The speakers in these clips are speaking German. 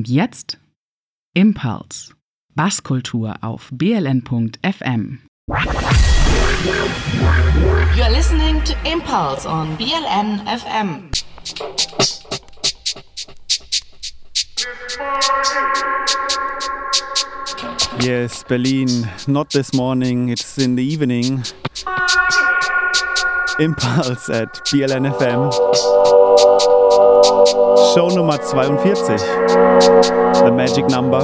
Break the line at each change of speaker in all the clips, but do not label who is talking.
Und jetzt Impulse. Basskultur auf bln.fm.
You're listening to Impulse on BLN FM.
Yes, Berlin. Not this morning, it's in the evening. Impulse at BLN FM. Show Nummer 42. The Magic Number.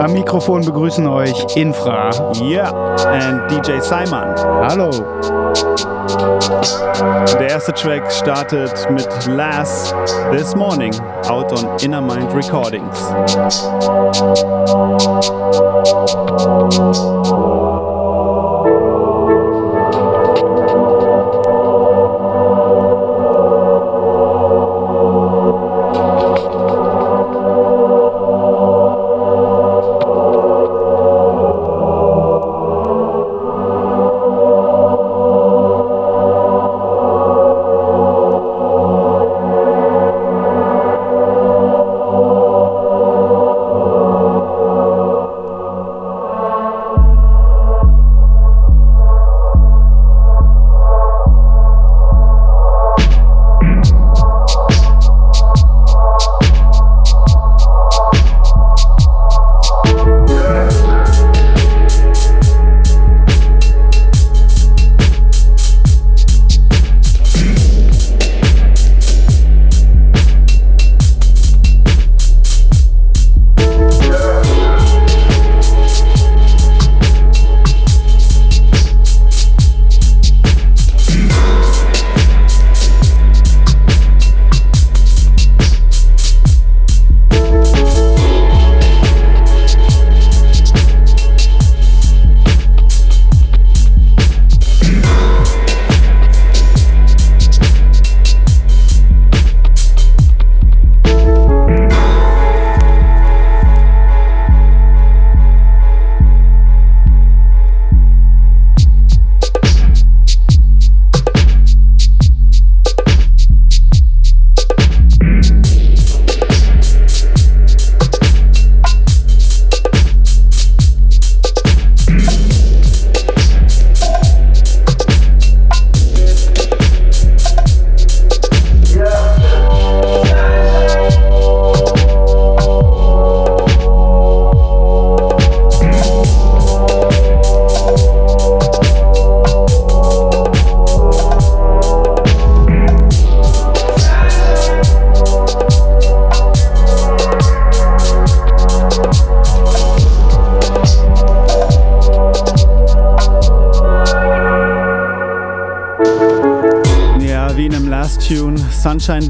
Am Mikrofon begrüßen euch Infra.
Yeah, and DJ Simon.
Hallo.
Der erste Track startet mit Last This Morning, out on Inner Mind Recordings.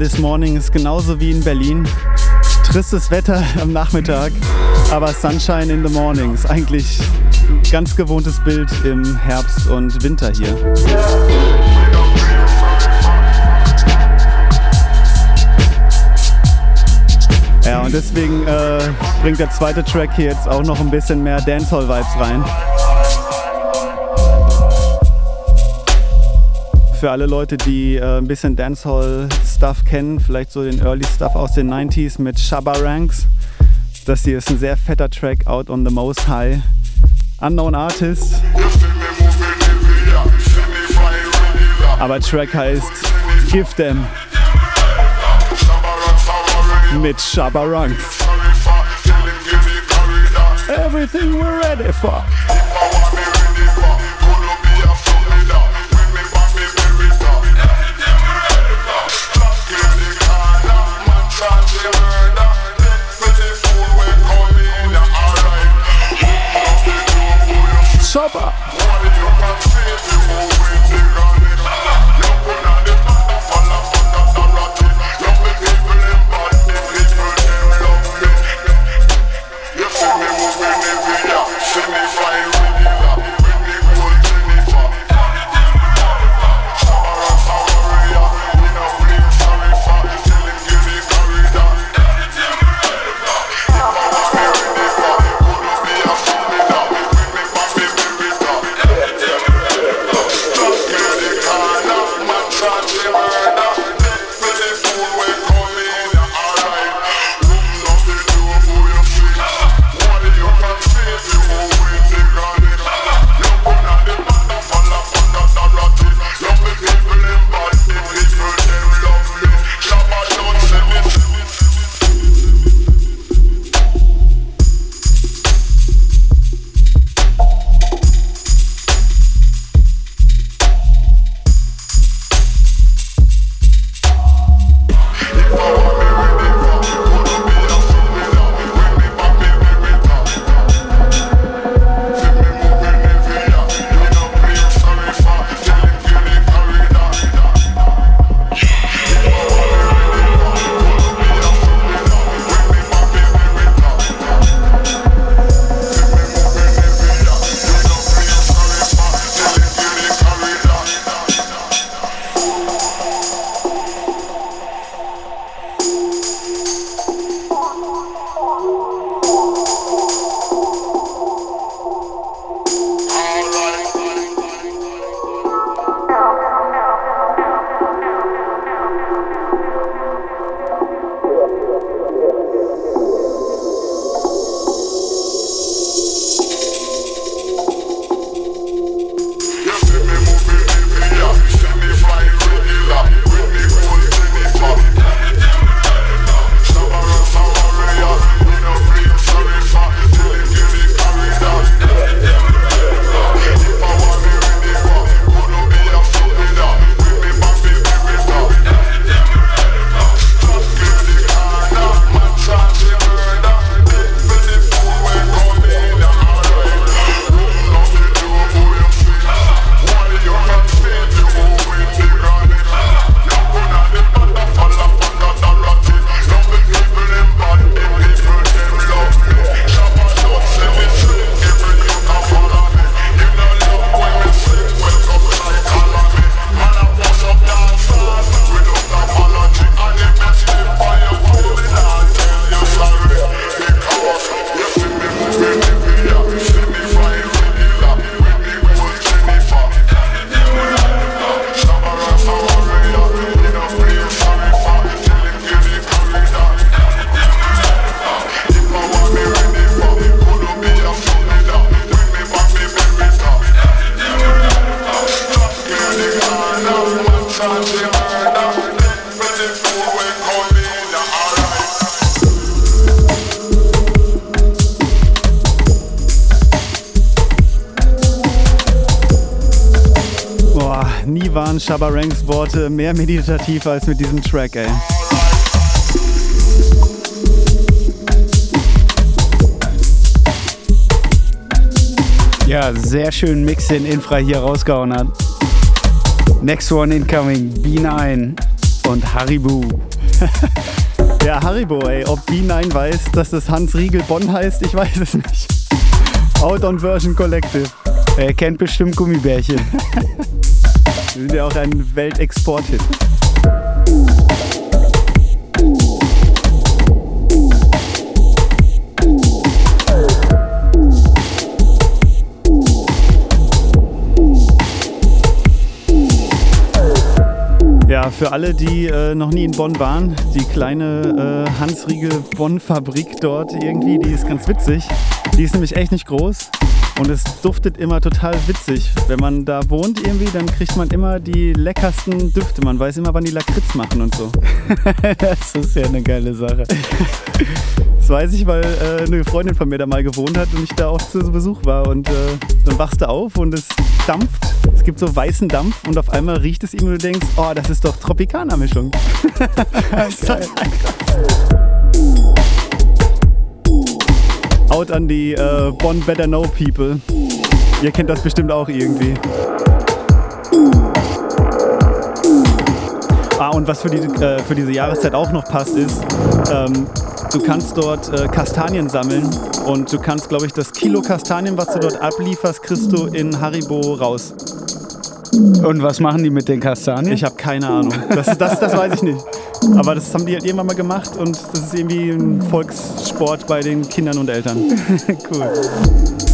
This Morning ist genauso wie in Berlin. Tristes Wetter am Nachmittag, aber Sunshine in the Morning ist eigentlich ein ganz gewohntes Bild im Herbst und Winter hier. Ja, und deswegen äh, bringt der zweite Track hier jetzt auch noch ein bisschen mehr Dancehall-Vibes rein. Für alle Leute, die äh, ein bisschen Dancehall-Stuff kennen, vielleicht so den Early Stuff aus den 90s mit Shabba Ranks. Das hier ist ein sehr fetter Track, Out on the Most High. Unknown Artist. Aber Track heißt Give Them. Mit Shabba Ranks. Everything we're ready for. Soba. Shabba Ranks Worte mehr meditativ als mit diesem Track, ey.
Ja, sehr schön Mix, den Infra hier rausgehauen hat. Next one incoming, B9 und Haribu.
ja, Haribo, ey. Ob B9 weiß, dass das Hans Riegel Bonn heißt, ich weiß es nicht. Out on Version Collective.
Er kennt bestimmt Gummibärchen.
Wir sind ja auch ein Weltexport-Hit. Ja, für alle, die äh, noch nie in Bonn waren, die kleine äh, Hans-Riegel-Bonn-Fabrik dort irgendwie, die ist ganz witzig. Die ist nämlich echt nicht groß und es duftet immer total witzig. Wenn man da wohnt irgendwie, dann kriegt man immer die leckersten Düfte. Man weiß immer, wann die Lakritz machen und so.
das ist ja eine geile Sache.
Das weiß ich, weil äh, eine Freundin von mir da mal gewohnt hat und ich da auch zu Besuch war. Und äh, dann wachst du auf und es dampft. Es gibt so weißen Dampf und auf einmal riecht es ihm und du denkst, oh, das ist doch Tropikaner-Mischung. Out an die äh, Bonn Better Know People. Ihr kennt das bestimmt auch irgendwie. Ah, und was für, die, äh, für diese Jahreszeit auch noch passt, ist, ähm, du kannst dort äh, Kastanien sammeln und du kannst, glaube ich, das Kilo Kastanien, was du dort ablieferst, kriegst du in Haribo raus.
Und was machen die mit den Kastanien?
Ich habe keine Ahnung. Das, das, das weiß ich nicht. Aber das haben die halt irgendwann mal gemacht und das ist irgendwie ein Volkssport bei den Kindern und Eltern.
cool.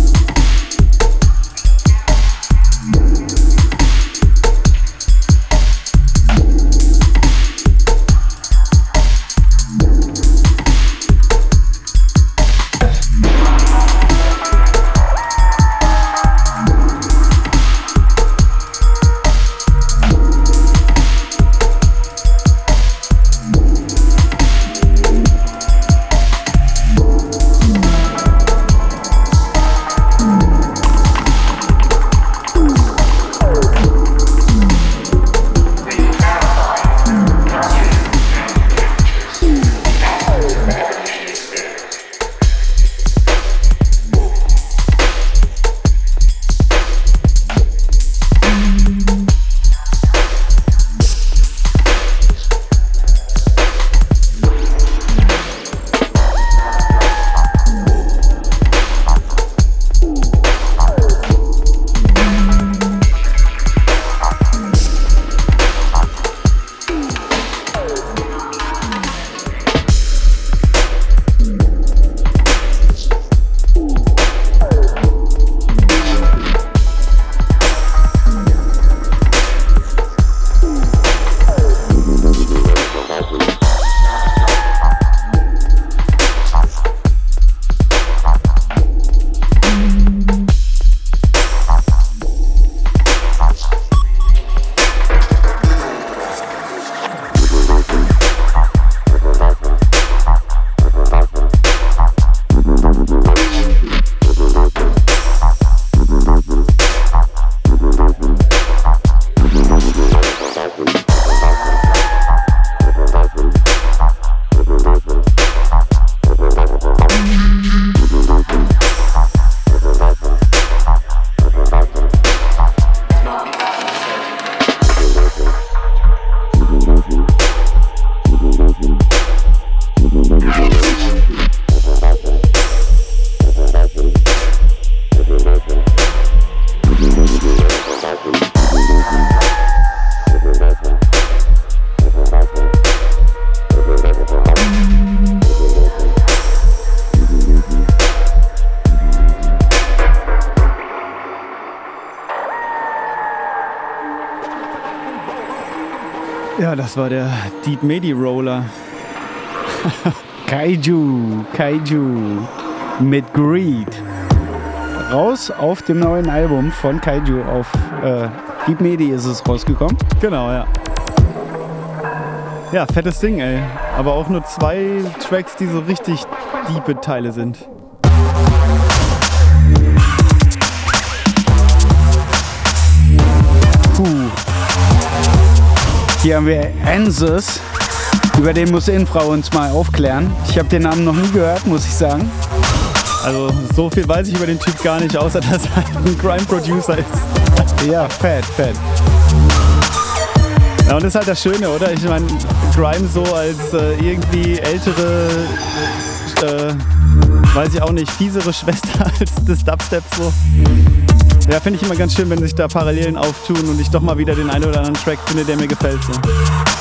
Das war der Deep Medi Roller.
Kaiju, Kaiju mit Greed. Raus auf dem neuen Album von Kaiju auf äh, Deep Medi ist es rausgekommen.
Genau, ja. Ja, fettes Ding, ey. Aber auch nur zwei Tracks, die so richtig diepe Teile sind.
Hier haben wir Ensis. Über den muss Infra uns mal aufklären. Ich habe den Namen noch nie gehört, muss ich sagen.
Also so viel weiß ich über den Typ gar nicht, außer dass er ein Grime-Producer ist.
Ja, fett, fett.
Ja, und das ist halt das Schöne, oder? Ich meine, Grime so als äh, irgendwie ältere, äh, weiß ich auch nicht, fiesere Schwester als das Dubstep so. Ja, finde ich immer ganz schön, wenn sich da Parallelen auftun und ich doch mal wieder den einen oder anderen Track finde, der mir gefällt. So.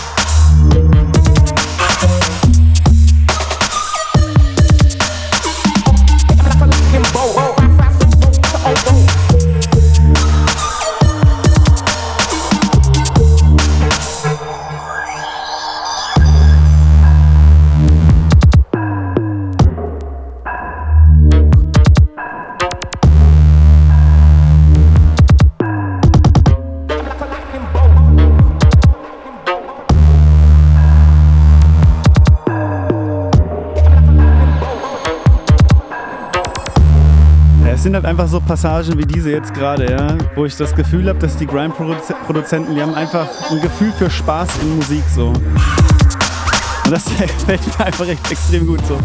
Es sind halt einfach so Passagen wie diese jetzt gerade, ja, wo ich das Gefühl habe, dass die Grime-Produzenten, die haben einfach ein Gefühl für Spaß in Musik so. Und das gefällt mir einfach echt extrem gut so.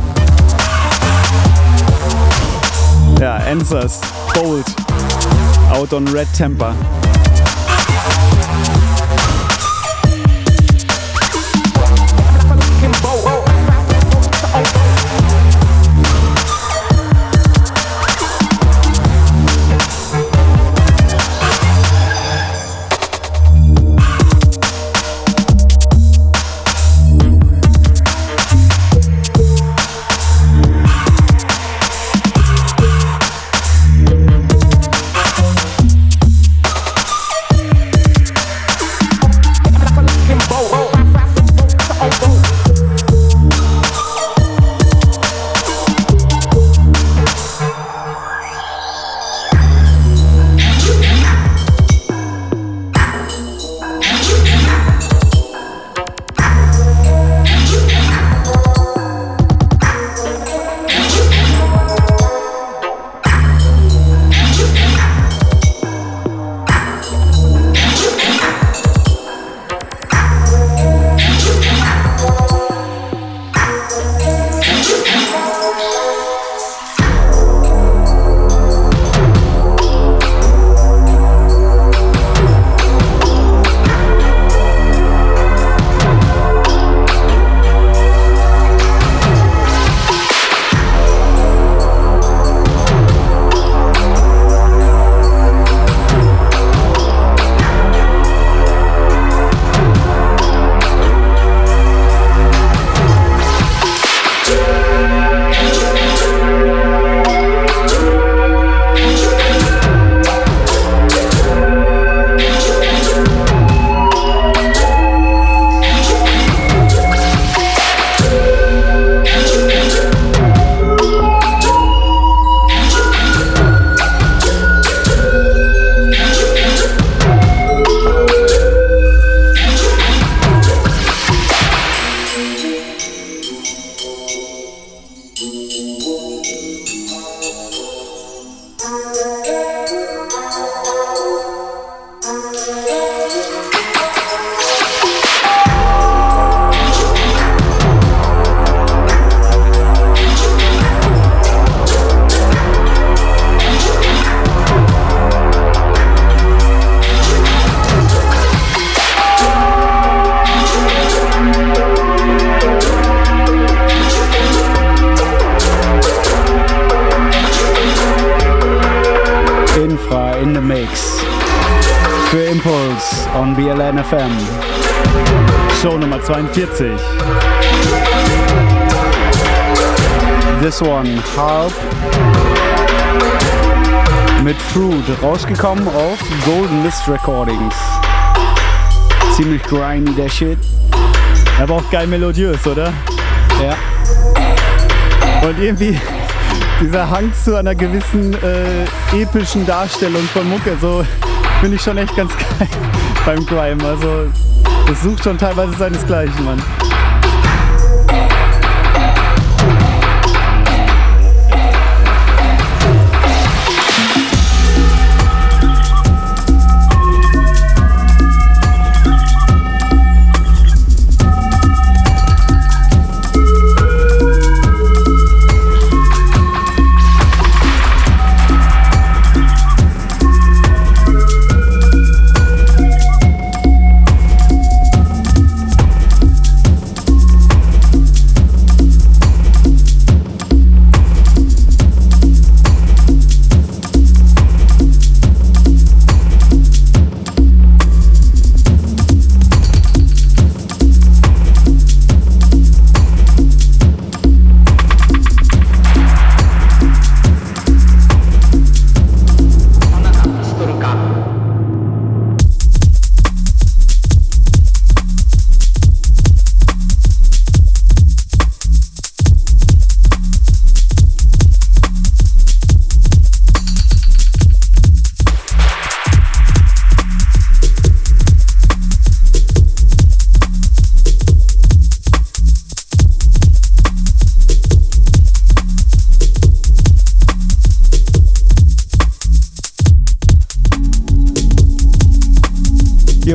Ja, Answers, Bold, out on Red Temper.
BLN FM.
Show Nummer 42.
This one, Harp. Mit Fruit, rausgekommen auf Golden Mist Recordings. Ziemlich grimy der Shit.
Aber auch geil melodiös, oder?
Ja.
Und irgendwie dieser Hang zu einer gewissen äh, epischen Darstellung von Mucke, so finde ich schon echt ganz geil beim Grime. Also das sucht schon teilweise seinesgleichen, Mann.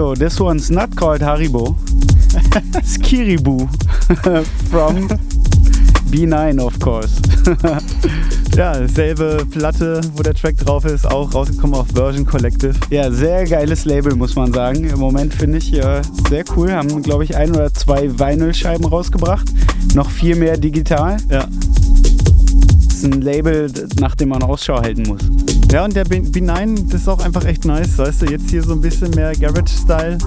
Yo, this one's not called Haribo. it's Kiribu from B9, of course.
ja, selbe Platte, wo der Track drauf ist, auch rausgekommen auf Version Collective.
Ja, sehr geiles Label, muss man sagen. Im Moment finde ich äh, sehr cool. Haben, glaube ich, ein oder zwei Vinyl-Scheiben rausgebracht. Noch viel mehr digital.
Ja.
Das ist ein Label, nach dem man Ausschau halten muss.
Ja, und der B9, das ist auch einfach echt nice, weißt du, jetzt hier so ein bisschen mehr Garage-Style.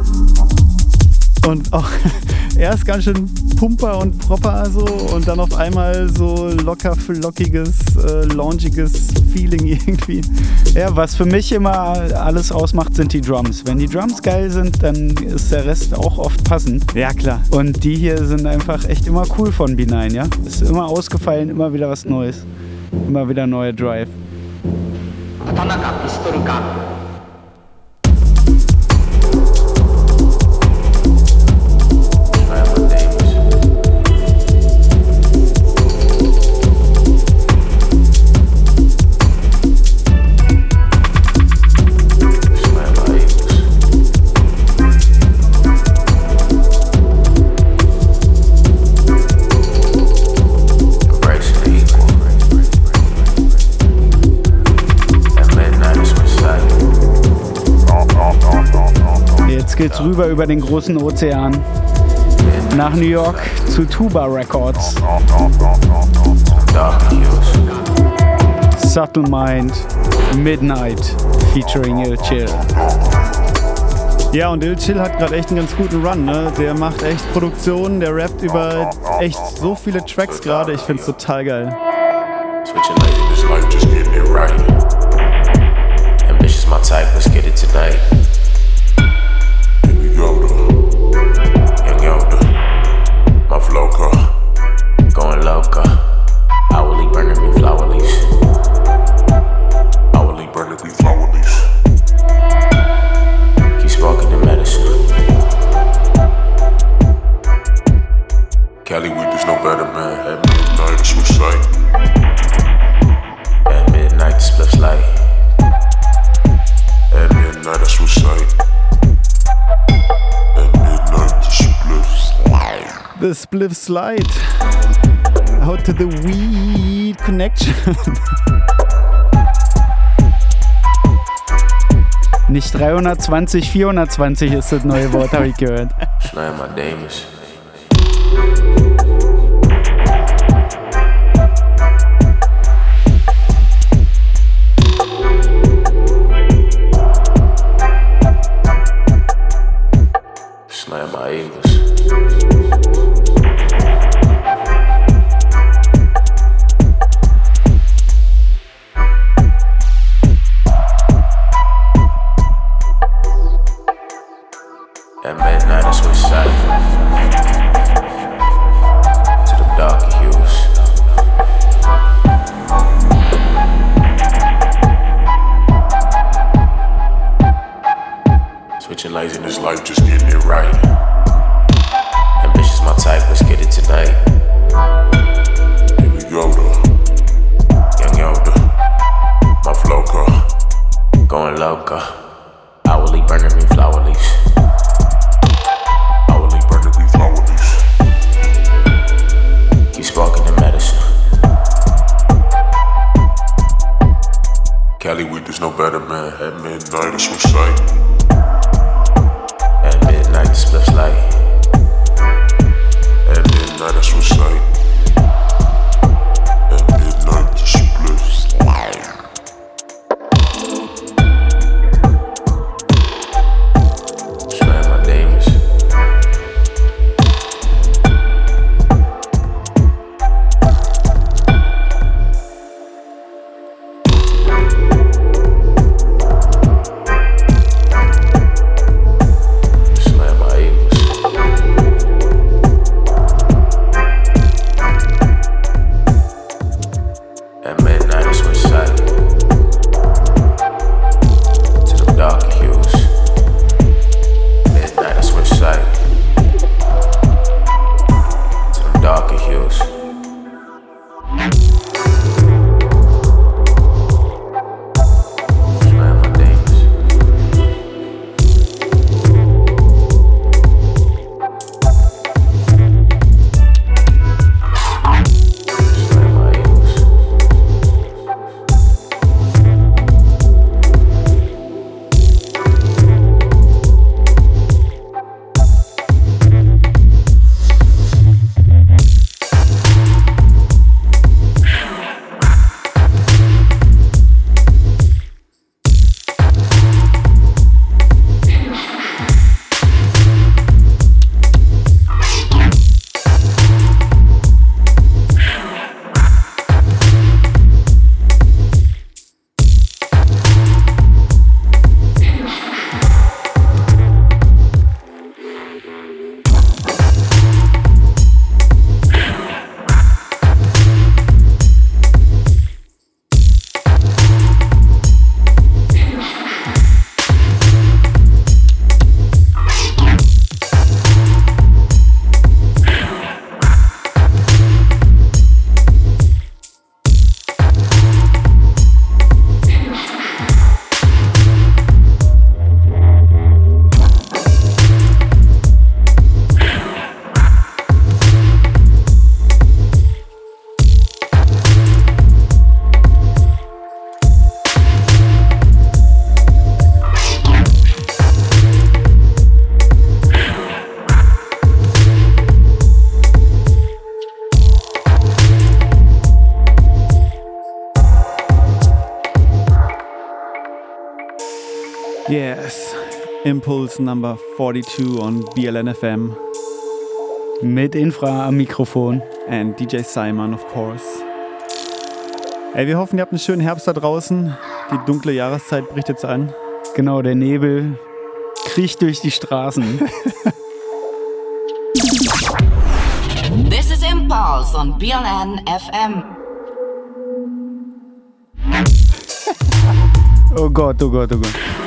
Und auch erst ganz schön pumper und proper so und dann auf einmal so locker flockiges, äh, launchiges Feeling irgendwie.
Ja, was für mich immer alles ausmacht, sind die Drums. Wenn die Drums geil sind, dann ist der Rest auch oft passend.
Ja, klar.
Und die hier sind einfach echt immer cool von B9, ja. Ist immer ausgefallen, immer wieder was Neues. Immer wieder neue Drive. 刀かピストルか。Geht's rüber über den großen Ozean nach New York zu Tuba Records. Subtle Mind, Midnight featuring Il Chill.
Ja, und Il Chill hat gerade echt einen ganz guten Run. Ne? Der macht echt Produktionen, der rappt über echt so viele Tracks gerade. Ich find's total geil. Switching late this life, just getting it right. Ambitious my type, let's get it tonight. Spliff Slide. How to the weed connection.
Nicht 320, 420 ist das neue Wort, habe ich gehört.
Schneider mal dämisch.
Impulse number 42 on BLNFM.
Mit Infra am Mikrofon.
And DJ Simon, of course. Ey, wir hoffen, ihr habt einen schönen Herbst da draußen. Die dunkle Jahreszeit bricht jetzt an.
Genau, der Nebel kriecht durch die Straßen.
This is Impulse on BLN FM.
oh Gott, oh Gott, oh Gott.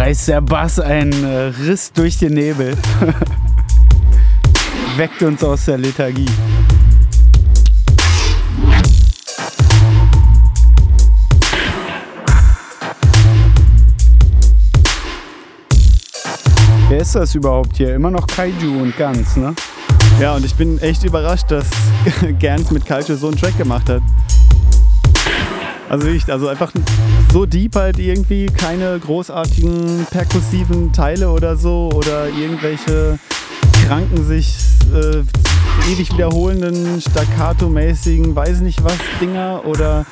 Reißt der Bass einen äh, Riss durch den Nebel. Weckt uns aus der Lethargie. Wer ist das überhaupt hier? Immer noch Kaiju und Ganz, ne?
Ja, und ich bin echt überrascht, dass Gans mit Kaiju so einen Track gemacht hat. Also ich, also einfach so deep halt irgendwie, keine großartigen perkussiven Teile oder so oder irgendwelche kranken sich äh, ewig wiederholenden staccato-mäßigen, weiß nicht was Dinger oder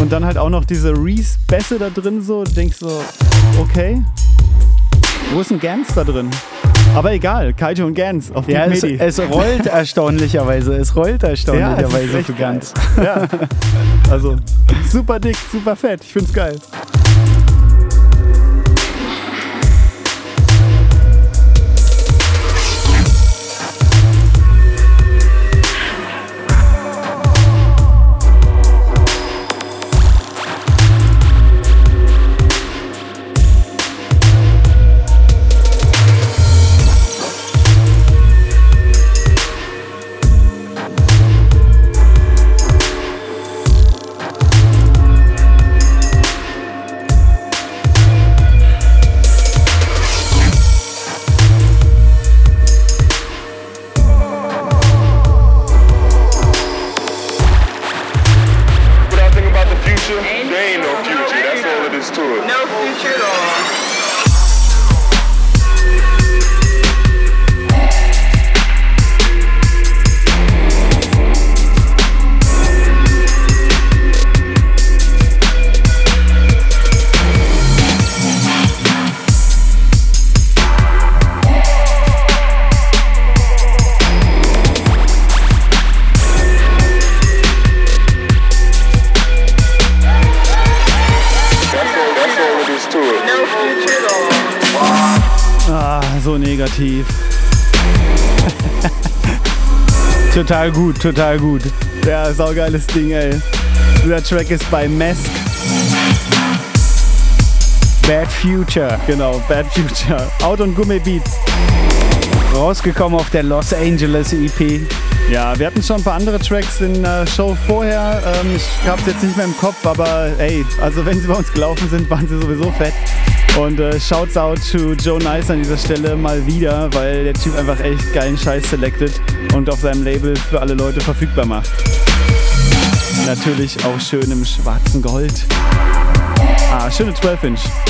und dann halt auch noch diese Reese-Bässe da drin so, du denkst so, okay, wo ist ein Gans da drin? Aber egal, Kaiju und Gans auf
ja,
es,
es, rollt erstaunlicherweise. Es rollt erstaunlicherweise ja,
für Gans. Ja. Also super dick, super fett. Ich find's geil.
Total gut, total gut.
Ja, saugeiles Ding, ey. Dieser Track ist bei Mask.
Bad Future.
Genau, Bad Future. Out und Gummi Beats.
Rausgekommen auf der Los Angeles EP.
Ja, wir hatten schon ein paar andere Tracks in der Show vorher. Ähm, ich hab's jetzt nicht mehr im Kopf, aber ey, also wenn sie bei uns gelaufen sind, waren sie sowieso fett. Und äh, shouts out to Joe Nice an dieser Stelle mal wieder, weil der Typ einfach echt geilen Scheiß selected und auf seinem Label für alle Leute verfügbar macht. Natürlich auch schön im schwarzen Gold. Ah, schöne 12-Inch.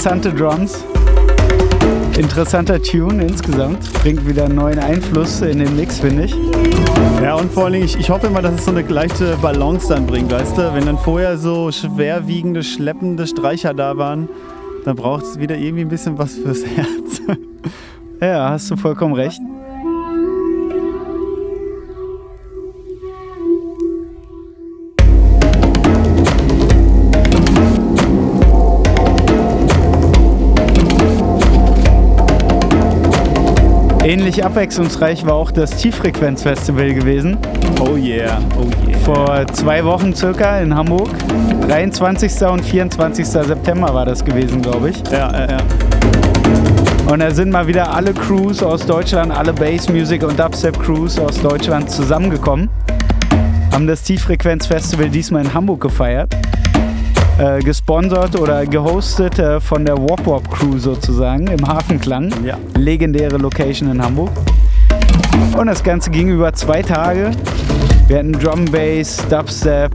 Interessante Drums. Interessanter Tune insgesamt. Bringt wieder einen neuen Einfluss in den Mix, finde ich.
Ja, und vor allem, ich, ich hoffe immer, dass es so eine leichte Balance dann bringt, weißt du? Wenn dann vorher so schwerwiegende, schleppende Streicher da waren, dann braucht es wieder irgendwie ein bisschen was fürs Herz.
Ja, hast du vollkommen recht. Abwechslungsreich war auch das Tieffrequenzfestival gewesen.
Oh yeah, oh yeah.
Vor zwei Wochen circa in Hamburg. 23. und 24. September war das gewesen, glaube ich.
Ja, ja, ja.
Und da sind mal wieder alle Crews aus Deutschland, alle Bass Music und Dubstep Crews aus Deutschland zusammengekommen. Haben das Tieffrequenzfestival diesmal in Hamburg gefeiert. Äh, gesponsert oder gehostet äh, von der Wop Wop Crew sozusagen im Hafenklang.
Ja.
Legendäre Location in Hamburg. Und das Ganze ging über zwei Tage. Wir hatten Drum Bass, Dubstep,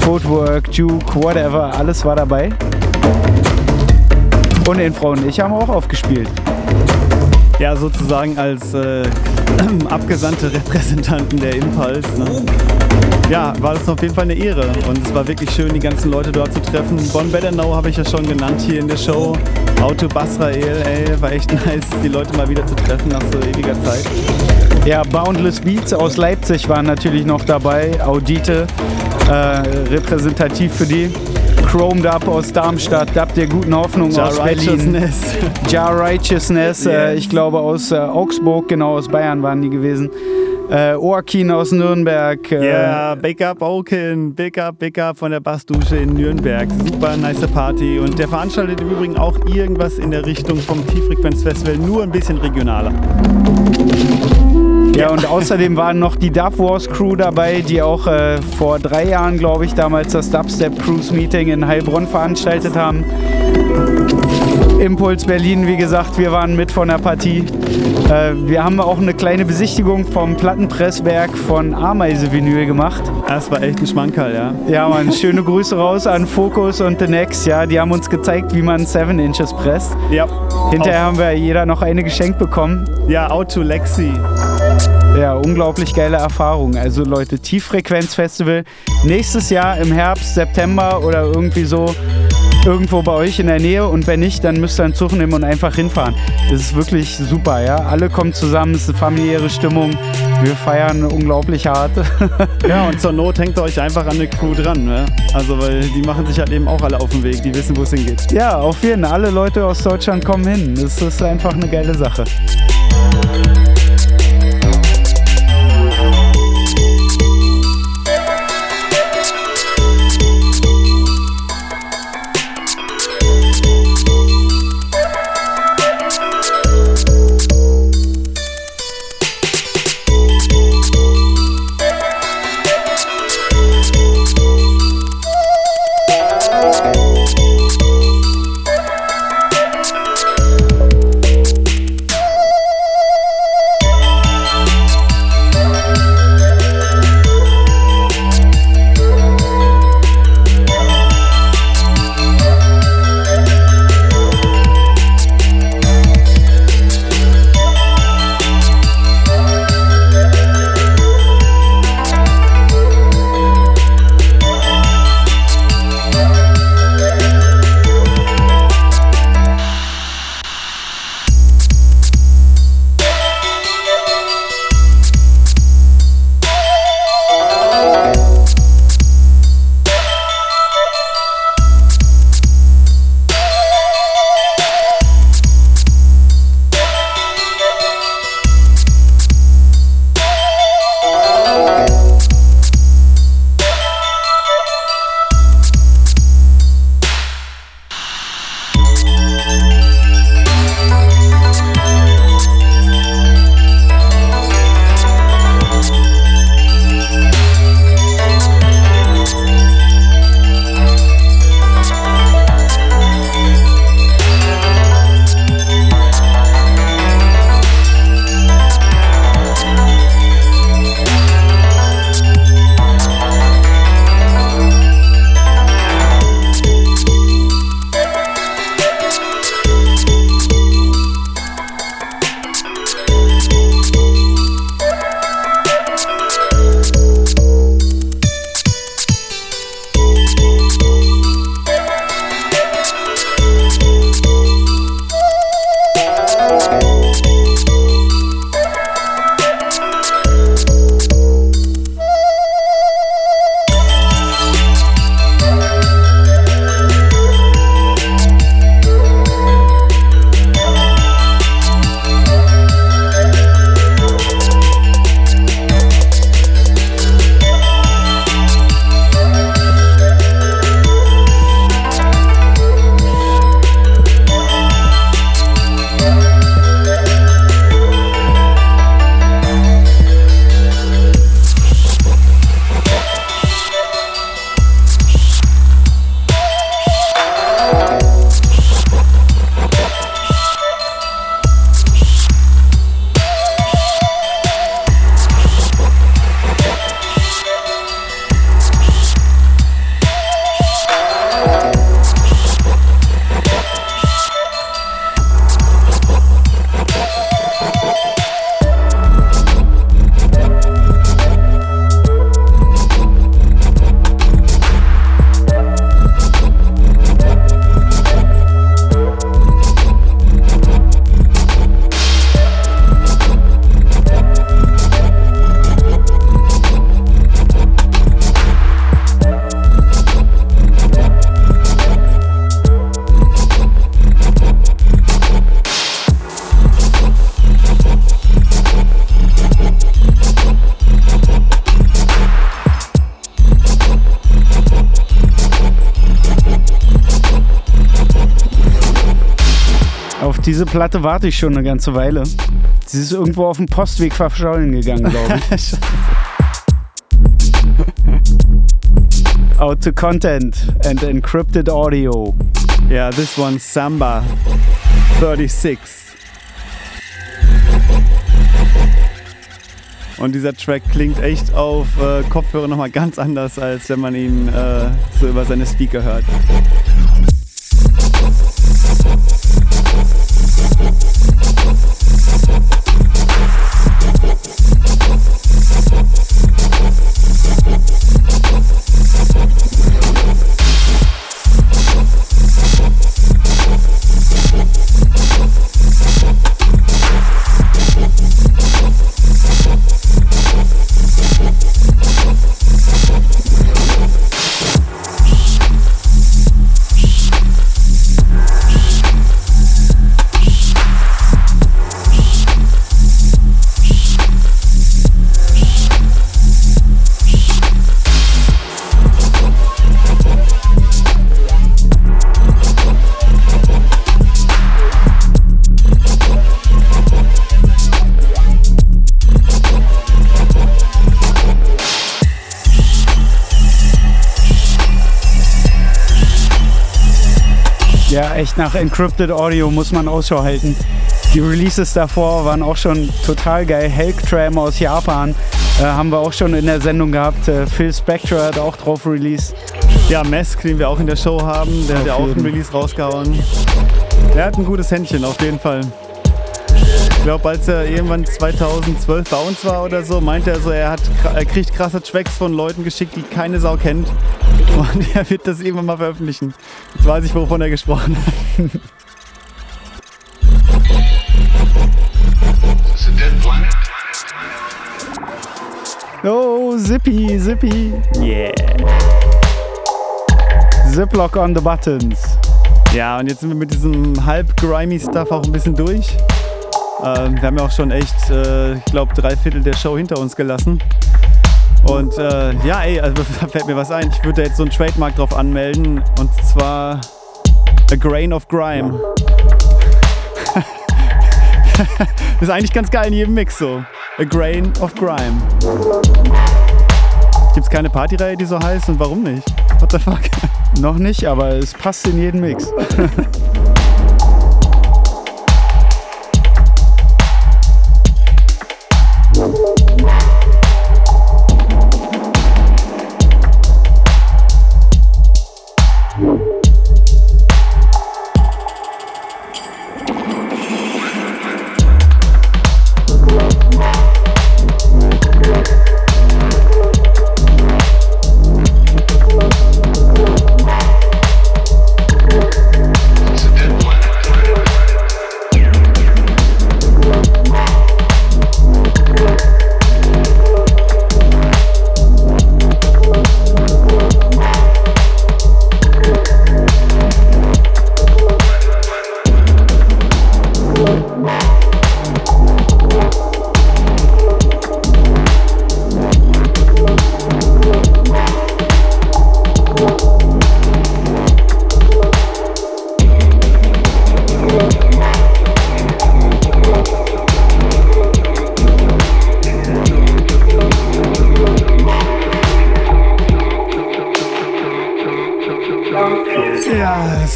Footwork, Juke, whatever, alles war dabei. Und Infra und ich haben auch aufgespielt.
Ja, sozusagen als äh, abgesandte Repräsentanten der Impuls. Ne? Ja, war das auf jeden Fall eine Ehre und es war wirklich schön, die ganzen Leute dort zu treffen. Bon Bedenau habe ich ja schon genannt hier in der Show. Auto Basrael, ey, war echt nice, die Leute mal wieder zu treffen nach so ewiger Zeit.
Ja, Boundless Beats aus Leipzig waren natürlich noch dabei. Audite, äh, repräsentativ für die. Chrome Dub aus Darmstadt, Dub der guten Hoffnung
Ja,
aus Berlin.
Righteousness.
Jar Righteousness, äh,
Yes.
ich glaube aus äh, Augsburg, genau aus Bayern waren die gewesen. Äh, Oakin aus Nürnberg. Äh,
Ja, Big Up Oaken, Big Up, Big Up von der Bassdusche in Nürnberg. Super nice Party. Und der veranstaltet im Übrigen auch irgendwas in der Richtung vom Tieffrequenzfestival, nur ein bisschen regionaler.
Ja, und außerdem waren noch die Dub Wars Crew dabei, die auch äh, vor drei Jahren, glaube ich, damals das Dubstep Cruise Meeting in Heilbronn veranstaltet haben. Impuls Berlin, wie gesagt, wir waren mit von der Partie. Äh, wir haben auch eine kleine Besichtigung vom Plattenpresswerk von Ameise Vinyl gemacht.
Das war echt ein Schmankerl, ja.
Ja, man, schöne Grüße raus an Focus und The Next. Ja, die haben uns gezeigt, wie man 7 Inches presst.
Ja.
Hinterher haben wir jeder noch eine geschenkt bekommen.
Ja, Auto Lexi.
Ja, unglaublich geile Erfahrung. Also Leute, Tieffrequenzfestival nächstes Jahr im Herbst, September oder irgendwie so irgendwo bei euch in der Nähe und wenn nicht, dann müsst ihr einen Zug nehmen und einfach hinfahren. Das ist wirklich super, ja. Alle kommen zusammen, es ist eine familiäre Stimmung. Wir feiern unglaublich hart.
Ja, und zur Not hängt ihr euch einfach an eine Crew dran, ne? Also, weil die machen sich halt eben auch alle auf den Weg, die wissen, wo es hingeht.
ja, auf jeden Fall. Alle Leute aus Deutschland kommen hin. Das ist einfach eine geile Sache. Diese Platte warte ich schon eine ganze Weile. Sie ist irgendwo auf dem Postweg verschollen gegangen, glaube ich. Out to content and encrypted audio.
Yeah, this one's Samba 36. Und dieser Track klingt echt auf äh, Kopfhörer nochmal ganz anders, als wenn man ihn äh, so über seine Speaker hört.
Nach Encrypted Audio muss man Ausschau halten. Die Releases davor waren auch schon total geil. Helktram aus Japan äh, haben wir auch schon in der Sendung gehabt. Äh, Phil Spector hat auch drauf released.
Ja, Mesk, den wir auch in der Show haben, der auf hat ja auch einen Release rausgehauen. Er hat ein gutes Händchen, auf jeden Fall. Ich glaube, als er irgendwann 2012 bei uns war oder so, meinte er so, er, hat, er kriegt krasse Tracks von Leuten geschickt, die keine Sau kennt. Und er wird das irgendwann mal veröffentlichen. Jetzt weiß ich, wovon er gesprochen hat.
Oh, Zippy, Zippy. Yeah. Ziplock on the buttons.
Ja, und jetzt sind wir mit diesem halb grimy Stuff auch ein bisschen durch. Ähm, wir haben ja auch schon echt, äh, ich glaube, drei Viertel der Show hinter uns gelassen. Und äh, ja, ey, also da fällt mir was ein. Ich würde jetzt so ein Trademark drauf anmelden und zwar A Grain of Grime. das ist eigentlich ganz geil in jedem Mix so. A Grain of Grime. Gibt es keine Partyreihe, die so heißt und warum nicht? What the fuck?
Noch nicht, aber es passt in jeden Mix.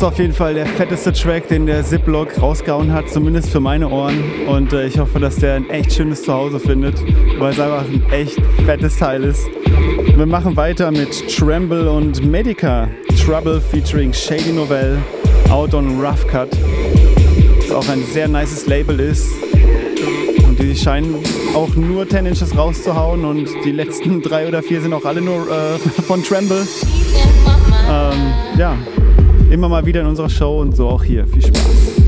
Auf jeden Fall der fetteste Track, den der Ziplock rausgehauen hat, zumindest für meine Ohren. Und äh, ich hoffe, dass der ein echt schönes Zuhause findet, weil es einfach ein echt fettes Teil ist. Wir machen weiter mit Tremble und Medica. Trouble featuring Shady Novell, out on Rough Cut. Das auch ein sehr nices Label ist. Und die scheinen auch nur 10 Inches rauszuhauen und die letzten drei oder vier sind auch alle nur äh, von Tremble. Ähm, ja, immer mal wieder in unserer Show und so auch hier. Viel Spaß.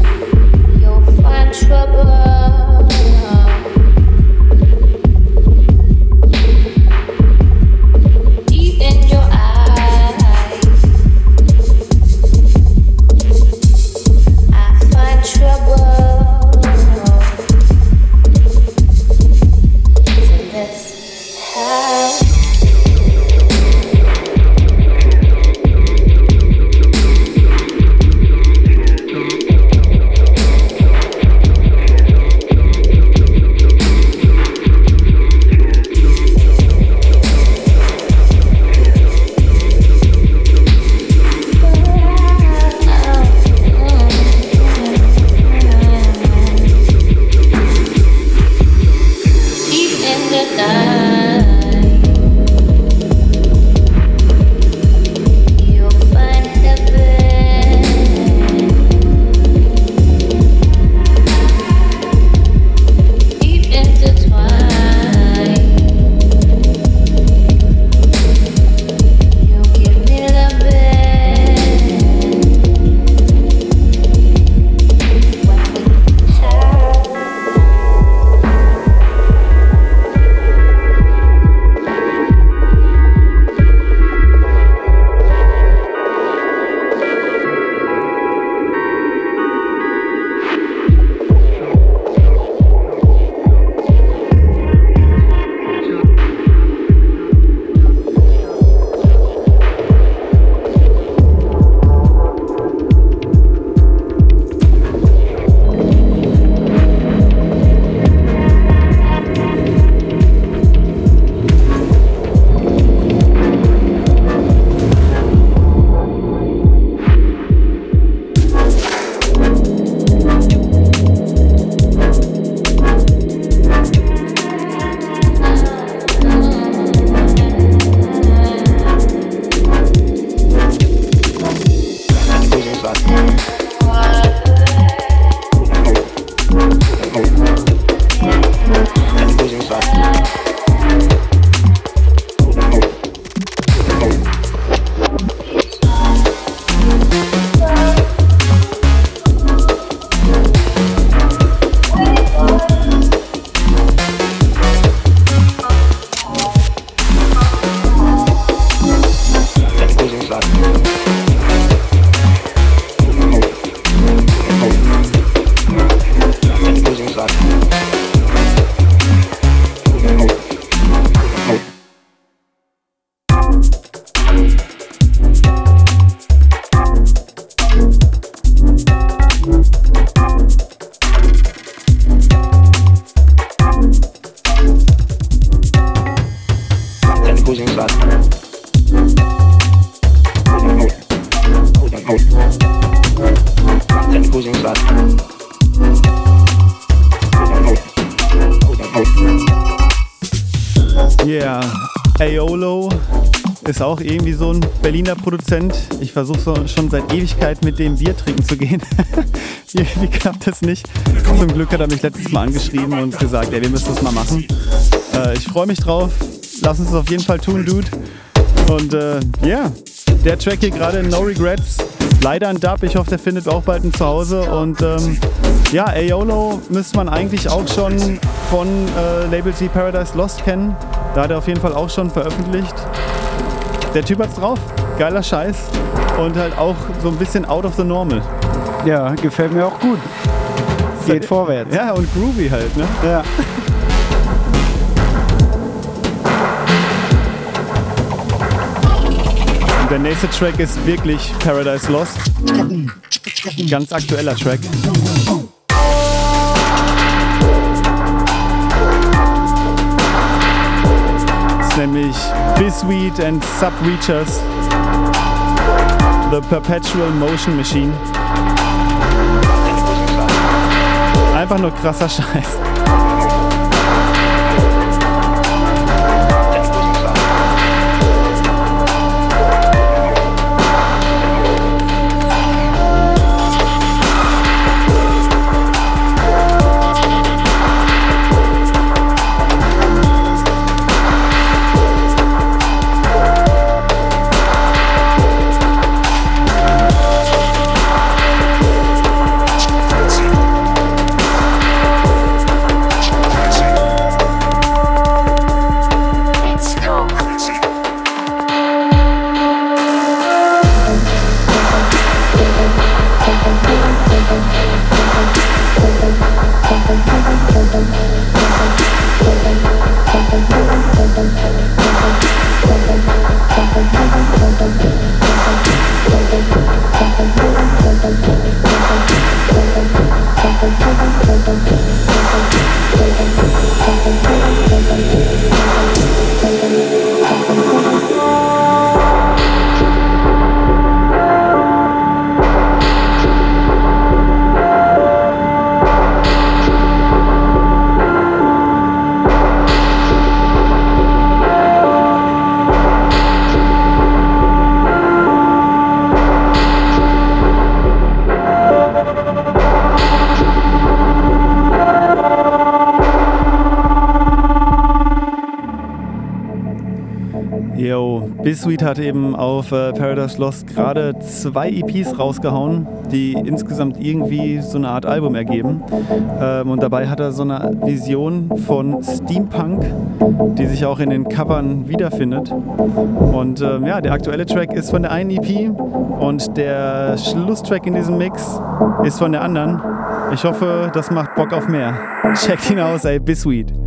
Produzent. Ich versuche so schon seit Ewigkeit mit dem Bier trinken zu gehen. irgendwie klappt das nicht. Zum Glück hat er mich letztes Mal angeschrieben und gesagt, ey, wir müssen das mal machen. Äh, ich freue mich drauf. Lass uns das auf jeden Fall tun, Dude. Und äh, ja, yeah, der Track hier gerade No Regrets. Leider ein Dub. Ich hoffe, der findet auch bald ein Zuhause. Und ähm, ja, Aolo müsste man eigentlich auch schon von äh, Label C Paradise Lost kennen. Da hat er auf jeden Fall auch schon veröffentlicht. Der Typ hat's drauf. Geiler Scheiß. Und halt auch so ein bisschen out of the normal.
Ja, gefällt mir auch gut. Geht vorwärts.
Ja, und groovy halt, ne?
Ja.
Und der nächste Track ist wirklich Paradise Lost. Ganz aktueller Track. ist nämlich Bisweed and Subreachers The Perpetual Motion Machine. Einfach nur krasser Scheiß. Bisweet hat eben auf äh, Paradise Lost gerade zwei EPs rausgehauen, die insgesamt irgendwie so eine Art Album ergeben. Ähm, und dabei hat er so eine Vision von Steampunk, die sich auch in den Covern wiederfindet. Und ähm, ja, der aktuelle Track ist von der einen EP und der Schlusstrack in diesem Mix ist von der anderen. Ich hoffe, das macht Bock auf mehr. Checkt ihn aus, ey, Bisweet.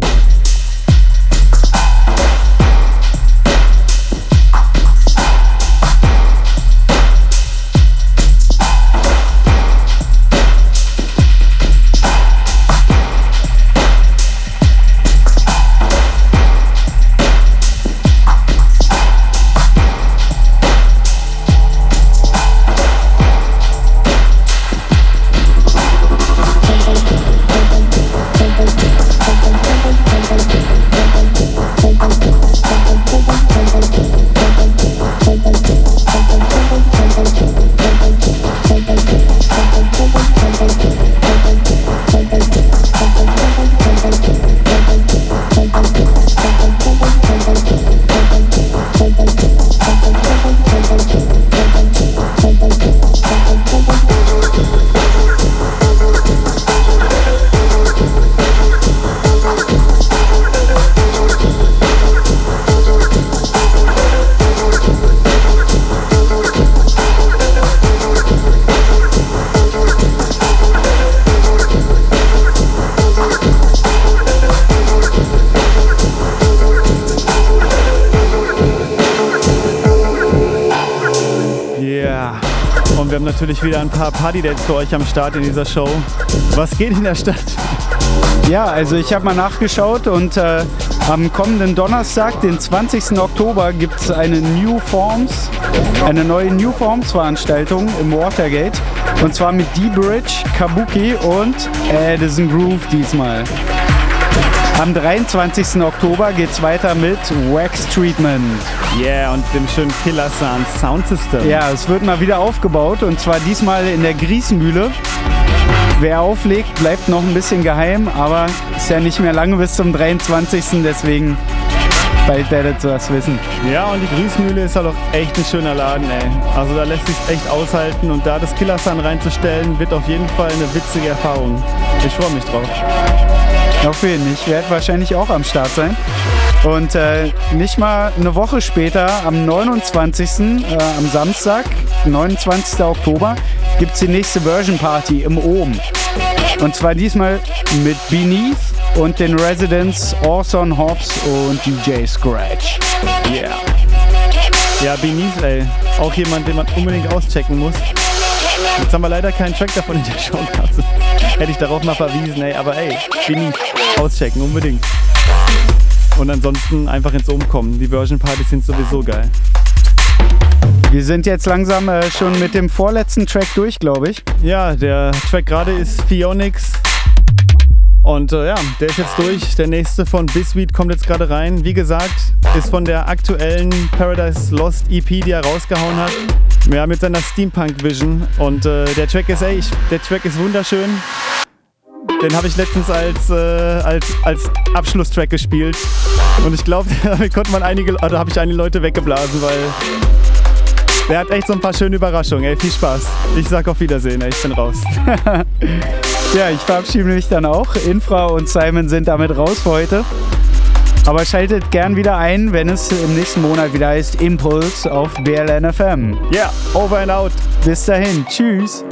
Natürlich wieder ein paar Party-Dates für euch am Start in dieser Show. Was geht in der Stadt?
Ja, also ich habe mal nachgeschaut und äh, am kommenden Donnerstag, den 20. Oktober, gibt es eine New Forms, eine neue New Forms Veranstaltung im Watergate. Und zwar mit D-Bridge, Kabuki und Addison Groove diesmal. Am 23. Oktober geht's weiter mit Wax Treatment.
Yeah, und dem schönen Killer Sound Sound System.
Ja, es wird mal wieder aufgebaut und zwar diesmal in der Grießmühle. Wer auflegt, bleibt noch ein bisschen geheim, aber ist ja nicht mehr lange bis zum 23. Deswegen bald werdet ihr das wissen.
Ja, und die Grießmühle ist halt auch echt ein schöner Laden, ey. Also da lässt sich echt aushalten und da das Killer Sun reinzustellen, wird auf jeden Fall eine witzige Erfahrung. Ich freue mich drauf.
Auf jeden. Ich werde wahrscheinlich auch am Start sein. Und äh, nicht mal eine Woche später, am 29. Äh, am Samstag, 29. Oktober, gibt es die nächste Version Party im Ohm. Und zwar diesmal mit Beneath und den Residents Orson Hobbs und DJ Scratch.
Yeah. Ja, Beneath, ey. Auch jemand, den man unbedingt auschecken muss. Jetzt haben wir leider keinen Track davon in der Showkarte. Hätte ich darauf mal verwiesen, ey. Aber ey, Beneath, auschecken, unbedingt. Und ansonsten einfach ins Umkommen. Die Version-Partys sind sowieso geil.
Wir sind jetzt langsam äh, schon mit dem vorletzten Track durch, glaube ich.
Ja, der Track gerade ist Phoenix. Und äh, ja, der ist jetzt durch. Der nächste von Bisweed kommt jetzt gerade rein. Wie gesagt, ist von der aktuellen Paradise Lost EP, die er rausgehauen hat. Ja, mit seiner Steampunk Vision. Und äh, der Track ist, ey, der Track ist wunderschön. Den habe ich letztens als, äh, als, als Abschlusstrack gespielt. Und ich glaube, damit konnte man einige, oder habe ich einige Leute weggeblasen, weil der hat echt so ein paar schöne Überraschungen. Ey, viel Spaß. Ich sag auf Wiedersehen, ey, ich bin raus.
ja, ich verabschiede mich dann auch. Infra und Simon sind damit raus für heute. Aber schaltet gern wieder ein, wenn es im nächsten Monat wieder heißt Impulse auf BLNFM.
Ja, yeah, over and out.
Bis dahin, tschüss.